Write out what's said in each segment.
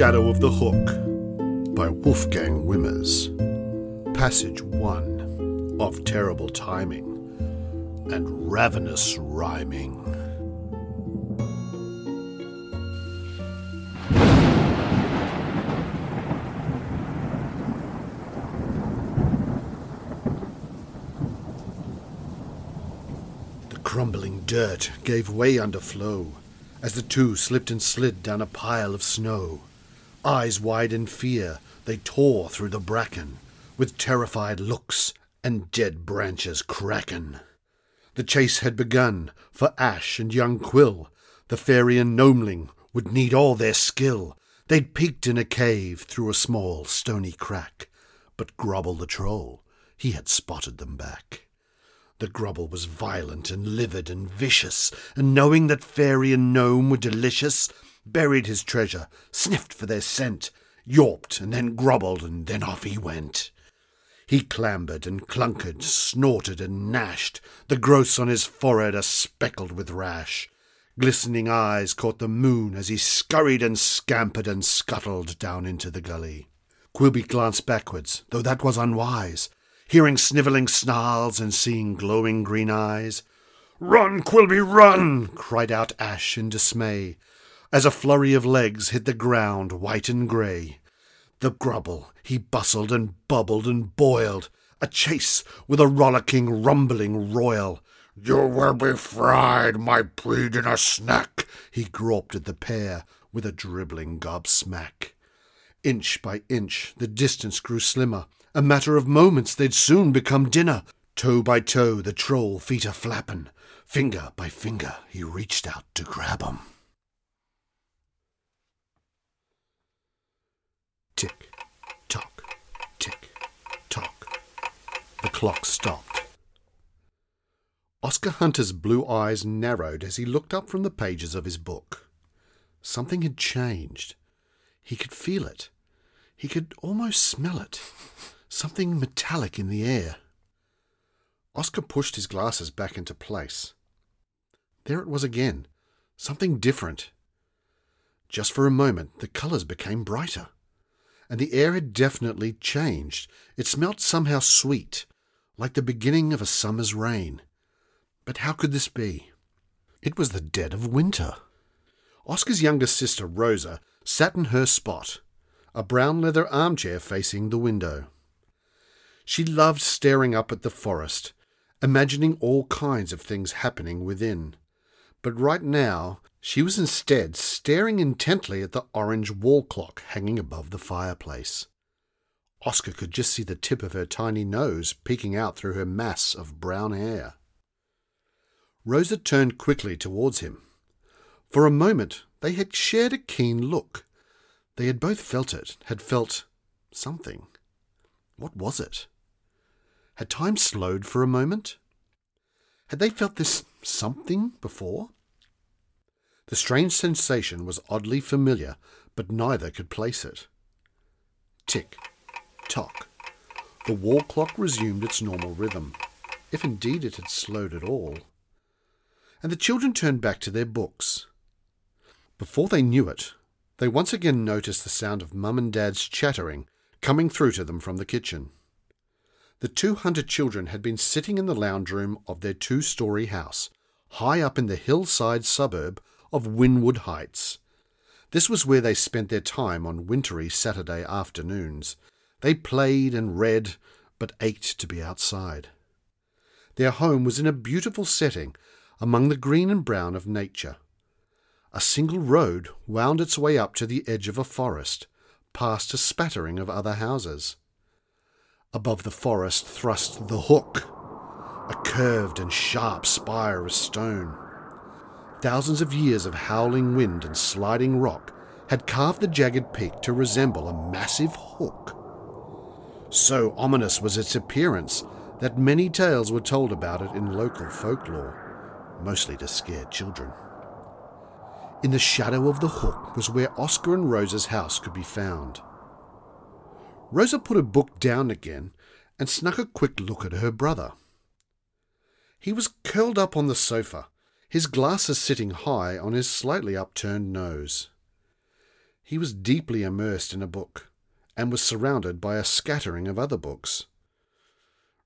Shadow of the Hook by Wolfgang Wimmers. Passage 1 of Terrible Timing and Ravenous Rhyming. The crumbling dirt gave way under flow as the two slipped and slid down a pile of snow. Eyes wide in fear, they tore through the bracken, with terrified looks and dead branches cracking. The chase had begun for Ash and young Quill. The fairy and gnomeling would need all their skill. They'd peeked in a cave through a small stony crack, but Grubble the troll, he had spotted them back. The Grubble was violent and livid and vicious, and knowing that fairy and gnome were delicious, buried his treasure, sniffed for their scent, yawped and then grubbled, and then off he went. He clambered and clunkered, snorted and gnashed, the gross on his forehead a speckled with rash. Glistening eyes caught the moon as he scurried and scampered and scuttled down into the gully. Quilby glanced backwards, though that was unwise, hearing snivelling snarls and seeing glowing green eyes. Run, Quilby, run! cried out Ash in dismay, as a flurry of legs hit the ground white and grey. The grubble, he bustled and bubbled and boiled, a chase with a rollicking, rumbling royal. You will be fried, my breed in a snack, he groped at the pair with a dribbling gobsmack. Inch by inch the distance grew slimmer. A matter of moments they'd soon become dinner. Toe by toe the troll feet a flappin'. Finger by finger he reached out to grab 'em. Tick, tock, tick, tock. The clock stopped. Oskar Hunter's blue eyes narrowed as he looked up from the pages of his book. Something had changed. He could feel it. He could almost smell it. Something metallic in the air. Oskar pushed his glasses back into place. There it was again. Something different. Just for a moment, the colours became brighter and the air had definitely changed. It smelt somehow sweet, like the beginning of a summer's rain. But how could this be? It was the dead of winter. Oskar's younger sister, Rosa, sat in her spot, a brown leather armchair facing the window. She loved staring up at the forest, imagining all kinds of things happening within. But right now she was instead staring intently at the orange wall clock hanging above the fireplace. Oskar could just see the tip of her tiny nose peeking out through her mass of brown hair. Rosa turned quickly towards him. For a moment they had shared a keen look. They had both felt it, had felt something. What was it? Had time slowed for a moment? Had they felt this something before? The strange sensation was oddly familiar, but neither could place it. Tick, tock. The wall clock resumed its normal rhythm, if indeed it had slowed at all. And the children turned back to their books. Before they knew it, they once again noticed the sound of Mum and Dad's chattering coming through to them from the kitchen. The two hunter children had been sitting in the lounge room of their two story house, high up in the hillside suburb of Winwood Heights. This was where they spent their time on wintry Saturday afternoons. They played and read, but ached to be outside. Their home was in a beautiful setting among the green and brown of nature. A single road wound its way up to the edge of a forest, past a spattering of other houses. Above the forest thrust the hook, a curved and sharp spire of stone. Thousands of years of howling wind and sliding rock had carved the jagged peak to resemble a massive hook. So ominous was its appearance that many tales were told about it in local folklore, mostly to scare children. In the shadow of the hook was where Oskar and Rosa's house could be found. Rosa put her book down again and snuck a quick look at her brother. He was curled up on the sofa, his glasses sitting high on his slightly upturned nose. He was deeply immersed in a book and was surrounded by a scattering of other books.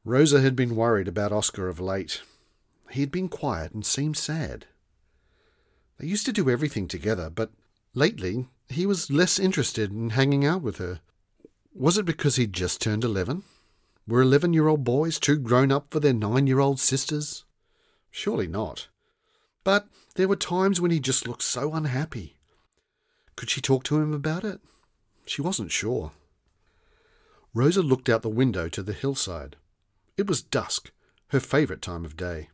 Rosa had been worried about Oskar of late. He had been quiet and seemed sad. They used to do everything together, but lately he was less interested in hanging out with her. Was it because he'd just turned eleven? Were eleven year old boys too grown up for their nine year old sisters? Surely not. But there were times when he just looked so unhappy. Could she talk to him about it? She wasn't sure. Rosa looked out the window to the hillside. It was dusk, her favourite time of day.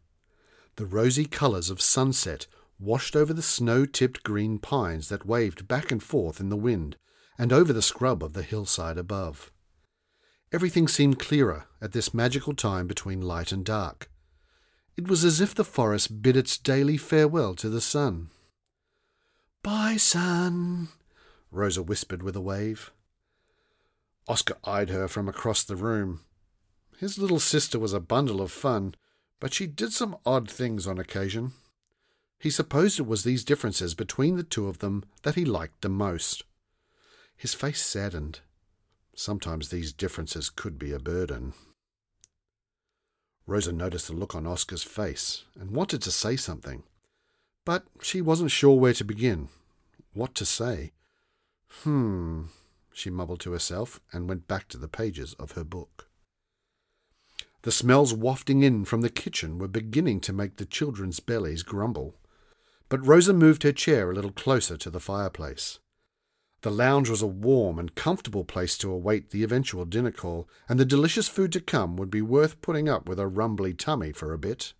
The rosy colours of sunset washed over the snow tipped green pines that waved back and forth in the wind, and over the scrub of the hillside above. Everything seemed clearer at this magical time between light and dark. It was as if the forest bid its daily farewell to the sun. Bye, sun, Rosa whispered with a wave. Oskar eyed her from across the room. His little sister was a bundle of fun, but she did some odd things on occasion. He supposed it was these differences between the two of them that he liked the most. His face saddened. Sometimes these differences could be a burden. Rosa noticed the look on Oskar's face and wanted to say something, but she wasn't sure where to begin. What to say? Hmm, she mumbled to herself and went back to the pages of her book. The smells wafting in from the kitchen were beginning to make the children's bellies grumble but Rosa moved her chair a little closer to the fireplace. The lounge was a warm and comfortable place to await the eventual dinner call, and the delicious food to come would be worth putting up with a rumbly tummy for a bit.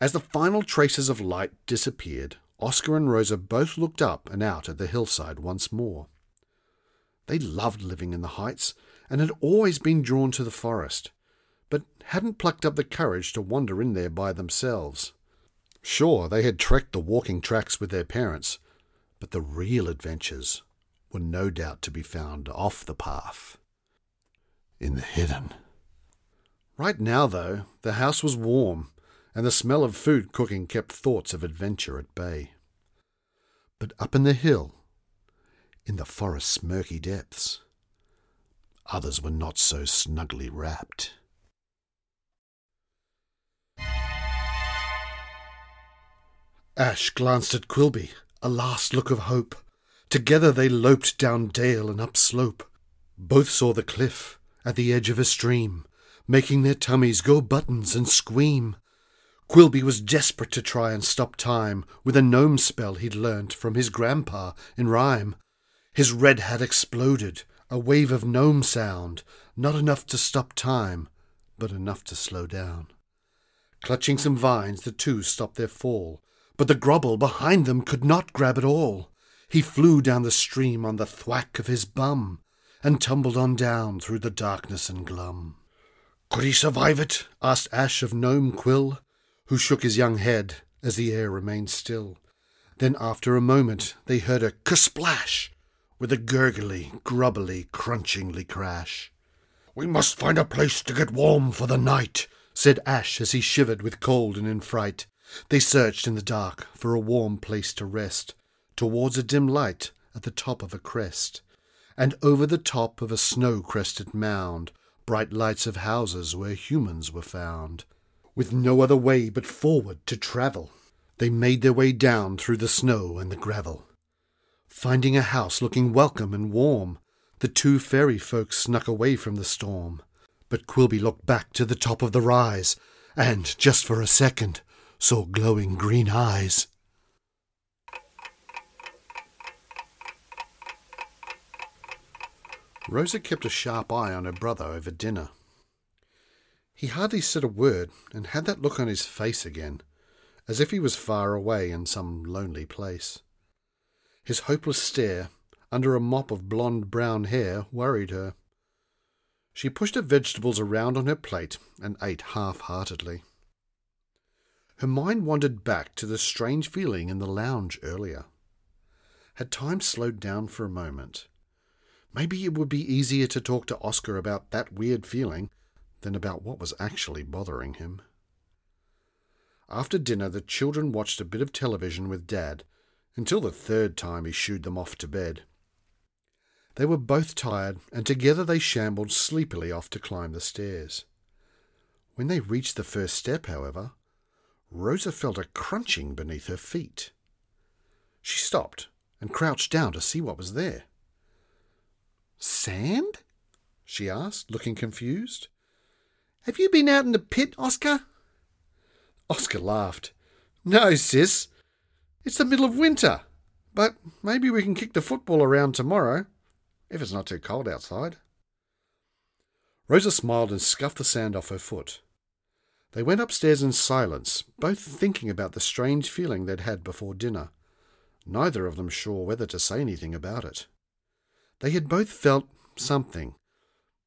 As the final traces of light disappeared, Oskar and Rosa both looked up and out at the hillside once more. They loved living in the heights and had always been drawn to the forest, but hadn't plucked up the courage to wander in there by themselves. Sure, they had trekked the walking tracks with their parents, but the real adventures were no doubt to be found off the path, in the hidden. Right now, though, the house was warm, and the smell of food cooking kept thoughts of adventure at bay. But up in the hill, in the forest's murky depths, others were not so snugly wrapped. Ash glanced at Quilby, a last look of hope. Together they loped down dale and up slope. Both saw the cliff at the edge of a stream, making their tummies go buttons and squeam. Quilby was desperate to try and stop time with a gnome spell he'd learnt from his grandpa in rhyme. His red hat exploded, a wave of gnome sound, not enough to stop time, but enough to slow down. Clutching some vines, the two stopped their fall, but the grubble behind them could not grab at all. He flew down the stream on the thwack of his bum, and tumbled on down through the darkness and glum. Could he survive it? asked Ash of Gnome Quill, who shook his young head as the air remained still. Then after a moment they heard a kersplash, with a gurgly, grubbly, crunchingly crash. We must find a place to get warm for the night, said Ash as he shivered with cold and in fright. They searched in the dark for a warm place to rest, towards a dim light at the top of a crest, and over the top of a snow crested mound, bright lights of houses where humans were found. With no other way but forward to travel, they made their way down through the snow and the gravel. Finding a house looking welcome and warm, the two fairy folk snuck away from the storm. But Quilby looked back to the top of the rise, and, just for a second, saw glowing green eyes. Rosa kept a sharp eye on her brother over dinner. He hardly said a word and had that look on his face again, as if he was far away in some lonely place. His hopeless stare, under a mop of blonde brown hair, worried her. She pushed her vegetables around on her plate and ate half heartedly. Her mind wandered back to the strange feeling in the lounge earlier. Had time slowed down for a moment? Maybe it would be easier to talk to Oskar about that weird feeling than about what was actually bothering him. After dinner, the children watched a bit of television with Dad, until the third time he shooed them off to bed. They were both tired, and together they shambled sleepily off to climb the stairs. When they reached the first step, however, Rosa felt a crunching beneath her feet. She stopped and crouched down to see what was there. Sand? she asked, looking confused. Have you been out in the pit, Oskar? Oskar laughed. No, sis. It's the middle of winter. But maybe we can kick the football around tomorrow, if it's not too cold outside. Rosa smiled and scuffed the sand off her foot. They went upstairs in silence, both thinking about the strange feeling they'd had before dinner, neither of them sure whether to say anything about it. They had both felt something,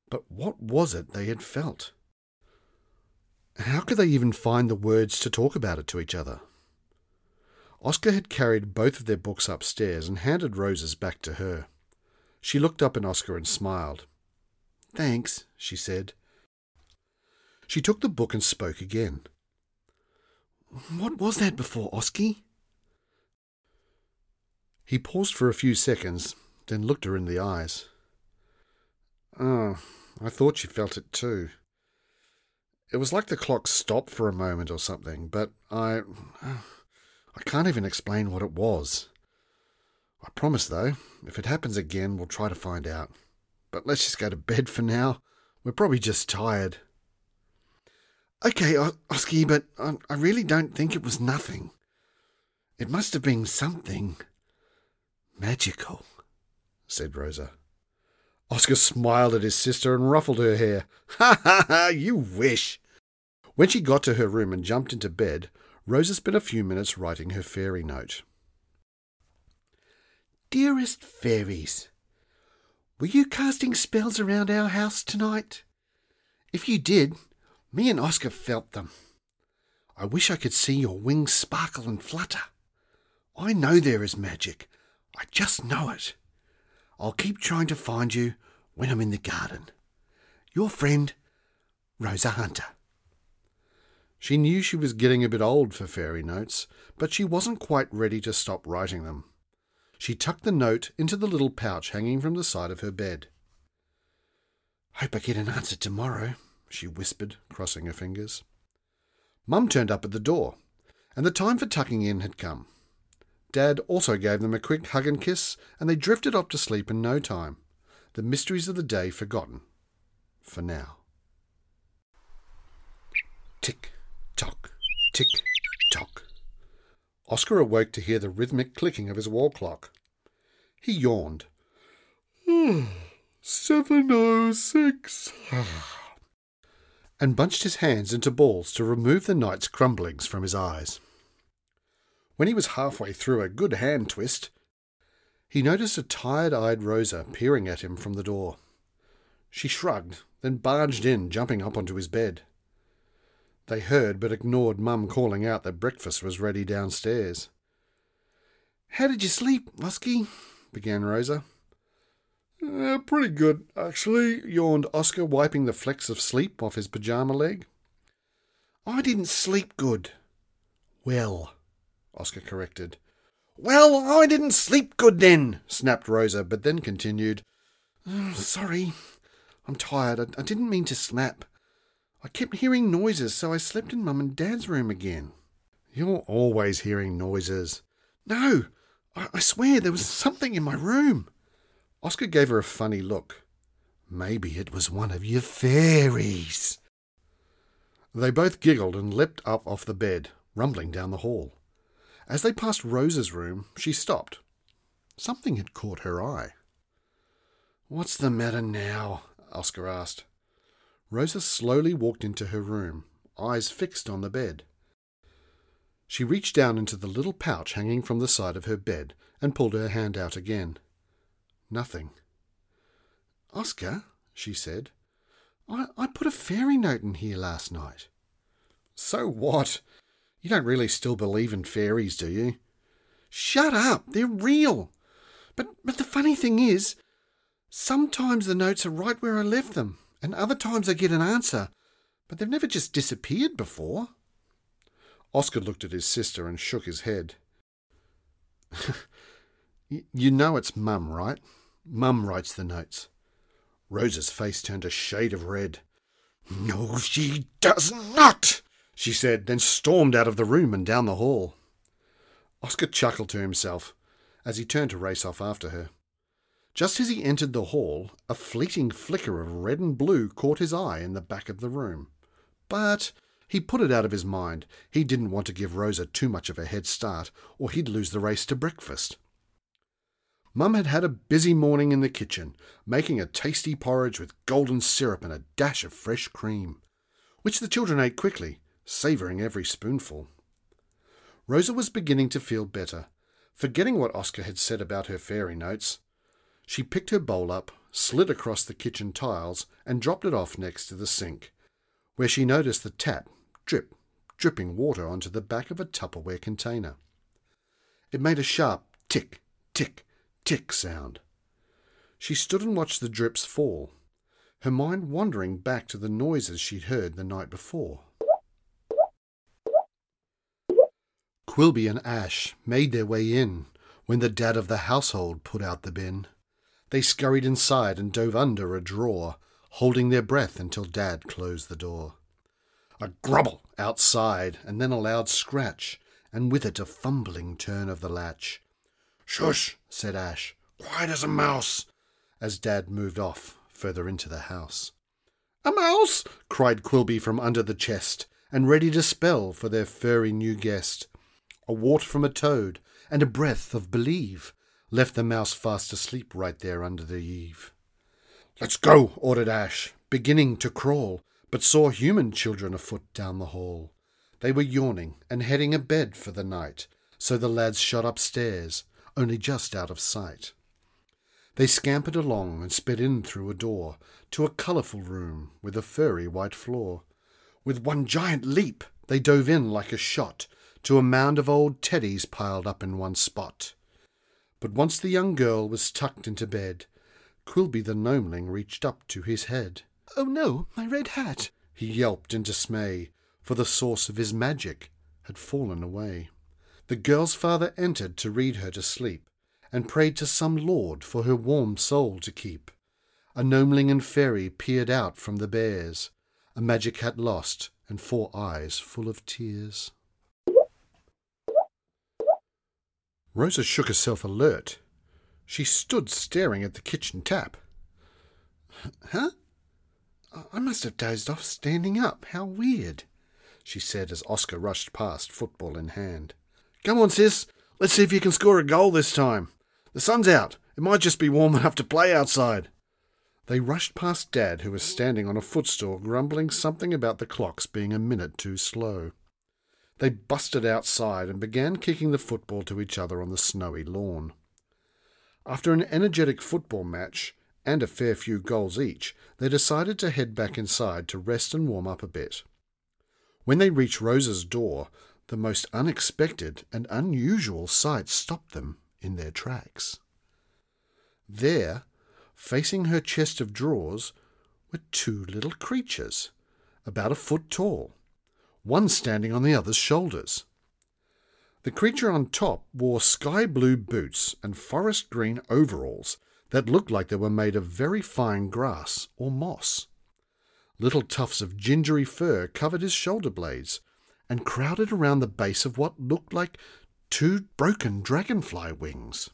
but what was it they had felt? How could they even find the words to talk about it to each other? Oskar had carried both of their books upstairs and handed Rosa's back to her. She looked up at Oskar and smiled. Thanks, she said. She took the book and spoke again. What was that before, Oski? He paused for a few seconds, then looked her in the eyes. Oh, I thought you felt it too. It was like the clock stopped for a moment or something, but I. I can't even explain what it was. I promise, though, if it happens again, we'll try to find out. But let's just go to bed for now. We're probably just tired. Okay, Oski, but I, I really don't think it was nothing. It must have been something magical, said Rosa. Oskar smiled at his sister and ruffled her hair. Ha ha ha, you wish! When she got to her room and jumped into bed, Rosa spent a few minutes writing her fairy note. Dearest fairies, were you casting spells around our house tonight? If you did, me and Oskar felt them. I wish I could see your wings sparkle and flutter. I know there is magic. I just know it. I'll keep trying to find you when I'm in the garden. Your friend, Rosa Hunter. She knew she was getting a bit old for fairy notes, but she wasn't quite ready to stop writing them. She tucked the note into the little pouch hanging from the side of her bed. Hope I get an answer tomorrow, she whispered, crossing her fingers. Mum turned up at the door, and the time for tucking in had come. Dad also gave them a quick hug and kiss, and they drifted off to sleep in no time, the mysteries of the day forgotten. For now. Tick, tock, tick, tock. Oskar awoke to hear the rhythmic clicking of his wall clock. He yawned. Seven oh six. and bunched his hands into balls to remove the night's crumblings from his eyes. When he was halfway through a good hand twist, he noticed a tired eyed Rosa peering at him from the door. She shrugged, then barged in, jumping up onto his bed. They heard but ignored Mum calling out that breakfast was ready downstairs. How did you sleep, Oski? began Rosa. Uh, pretty good, actually, yawned Oskar, wiping the flecks of sleep off his pajama leg. I didn't sleep good. Well, Oskar corrected. Well, I didn't sleep good then, snapped Rosa, but then continued. Oh, sorry, I'm tired. I, I didn't mean to snap. I kept hearing noises, so I slept in Mum and Dad's room again. You're always hearing noises. No, I, I swear there was something in my room. Oskar gave her a funny look. Maybe it was one of your fairies. They both giggled and leapt up off the bed, rumbling down the hall. As they passed Rosa's room, she stopped. Something had caught her eye. What's the matter now? Oskar asked. Rosa slowly walked into her room, eyes fixed on the bed. She reached down into the little pouch hanging from the side of her bed and pulled her hand out again. Nothing. Oskar, she said, I, I put a fairy note in here last night. So what? You don't really still believe in fairies, do you? Shut up! They're real! But, but the funny thing is, sometimes the notes are right where I left them, and other times I get an answer, but they've never just disappeared before. Oskar looked at his sister and shook his head. you know it's Mum, right? Mum writes the notes. Rosa's face turned a shade of red. No, she does not, she said, then stormed out of the room and down the hall. Oskar chuckled to himself as he turned to race off after her. Just as he entered the hall, a fleeting flicker of red and blue caught his eye in the back of the room. But he put it out of his mind. He didn't want to give Rosa too much of a head start, or he'd lose the race to breakfast. Mum had had a busy morning in the kitchen, making a tasty porridge with golden syrup and a dash of fresh cream, which the children ate quickly, savouring every spoonful. Rosa was beginning to feel better, forgetting what Oskar had said about her fairy notes. She picked her bowl up, slid across the kitchen tiles, and dropped it off next to the sink, where she noticed the tap drip, dripping water onto the back of a Tupperware container. It made a sharp tick, tick, tick sound. She stood and watched the drips fall, her mind wandering back to the noises she'd heard the night before. Quilby and Ash made their way in when the dad of the household put out the bin. They scurried inside and dove under a drawer, holding their breath until Dad closed the door. A grubble outside, and then a loud scratch, and with it a fumbling turn of the latch. Shush, said Ash. Quiet as a mouse, as Dad moved off further into the house. A mouse! cried Quilby from under the chest, and ready to spell for their furry new guest. A wart from a toad, and a breath of believe, left the mouse fast asleep right there under the eave. Let's go, ordered Ash, beginning to crawl, but saw human children afoot down the hall. They were yawning and heading a bed for the night, so the lads shot upstairs, only just out of sight. They scampered along and sped in through a door to a colourful room with a furry white floor. With one giant leap, they dove in like a shot to a mound of old teddies piled up in one spot. But once the young girl was tucked into bed, Quilby the gnomeling reached up to his head. Oh no, my red hat! he yelped in dismay, for the source of his magic had fallen away. The girl's father entered to read her to sleep, and prayed to some lord for her warm soul to keep. A gnomeling and fairy peered out from the bears, a magic hat lost, and four eyes full of tears. Rosa shook herself alert. She stood staring at the kitchen tap. Huh? I must have dozed off standing up. How weird, she said as Oskar rushed past, football in hand. Come on, sis. Let's see if you can score a goal this time. The sun's out. It might just be warm enough to play outside. They rushed past Dad, who was standing on a footstool, grumbling something about the clocks being a minute too slow. They busted outside and began kicking the football to each other on the snowy lawn. After an energetic football match and a fair few goals each, they decided to head back inside to rest and warm up a bit. When they reached Rosa's door, the most unexpected and unusual sight stopped them in their tracks. There, facing her chest of drawers, were two little creatures, about a foot tall one standing on the other's shoulders. The creature on top wore sky blue boots and forest green overalls that looked like they were made of very fine grass or moss. Little tufts of gingery fur covered his shoulder blades and crowded around the base of what looked like two broken dragonfly wings.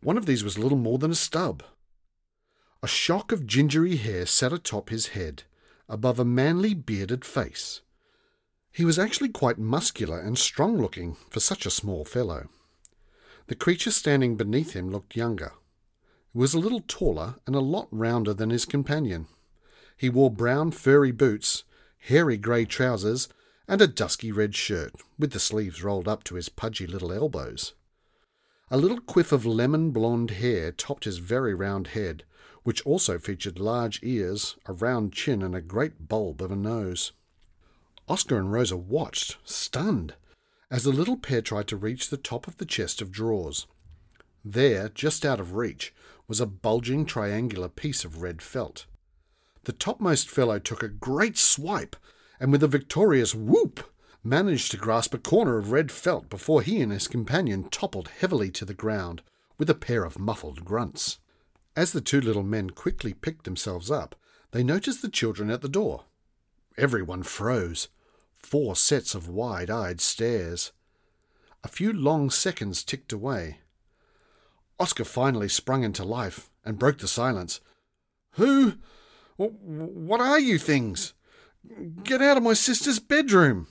One of these was little more than a stub. A shock of gingery hair sat atop his head, above a manly bearded face. He was actually quite muscular and strong looking for such a small fellow. The creature standing beneath him looked younger. He was a little taller and a lot rounder than his companion. He wore brown furry boots, hairy grey trousers, and a dusky red shirt, with the sleeves rolled up to his pudgy little elbows. A little quiff of lemon blonde hair topped his very round head, which also featured large ears, a round chin, and a great bulb of a nose. Oskar and Rosa watched, stunned, as the little pair tried to reach the top of the chest of drawers. There, just out of reach, was a bulging triangular piece of red felt. The topmost fellow took a great swipe, and with a victorious whoop, managed to grasp a corner of red felt before he and his companion toppled heavily to the ground with a pair of muffled grunts. As the two little men quickly picked themselves up, they noticed the children at the door. Everyone froze. Four sets of wide eyed stares. A few long seconds ticked away. Oskar finally sprung into life and broke the silence. Who? What are you things? Get out of my sister's bedroom!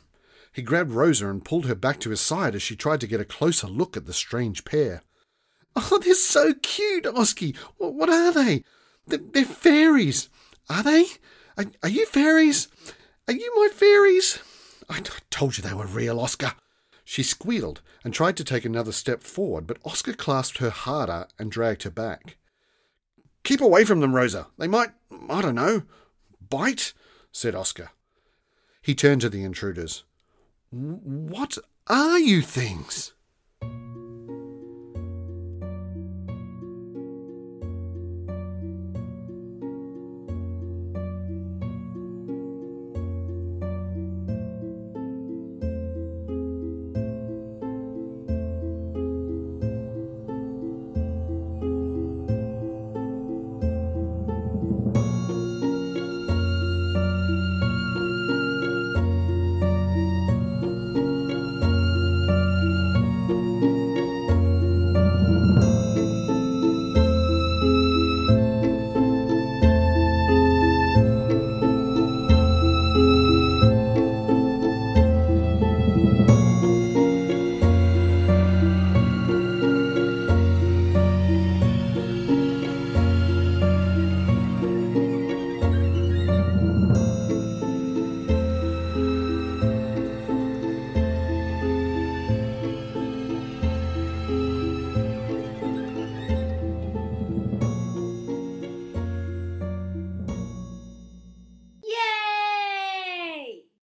He grabbed Rosa and pulled her back to his side as she tried to get a closer look at the strange pair. Oh, they're so cute, Oski. What are they? They're fairies. Are they? Are, are you fairies? Are you my fairies? I told you they were real, Oskar. She squealed and tried to take another step forward, but Oskar clasped her harder and dragged her back. Keep away from them, Rosa. They might, I don't know, bite, said Oskar. He turned to the intruders. What are you things?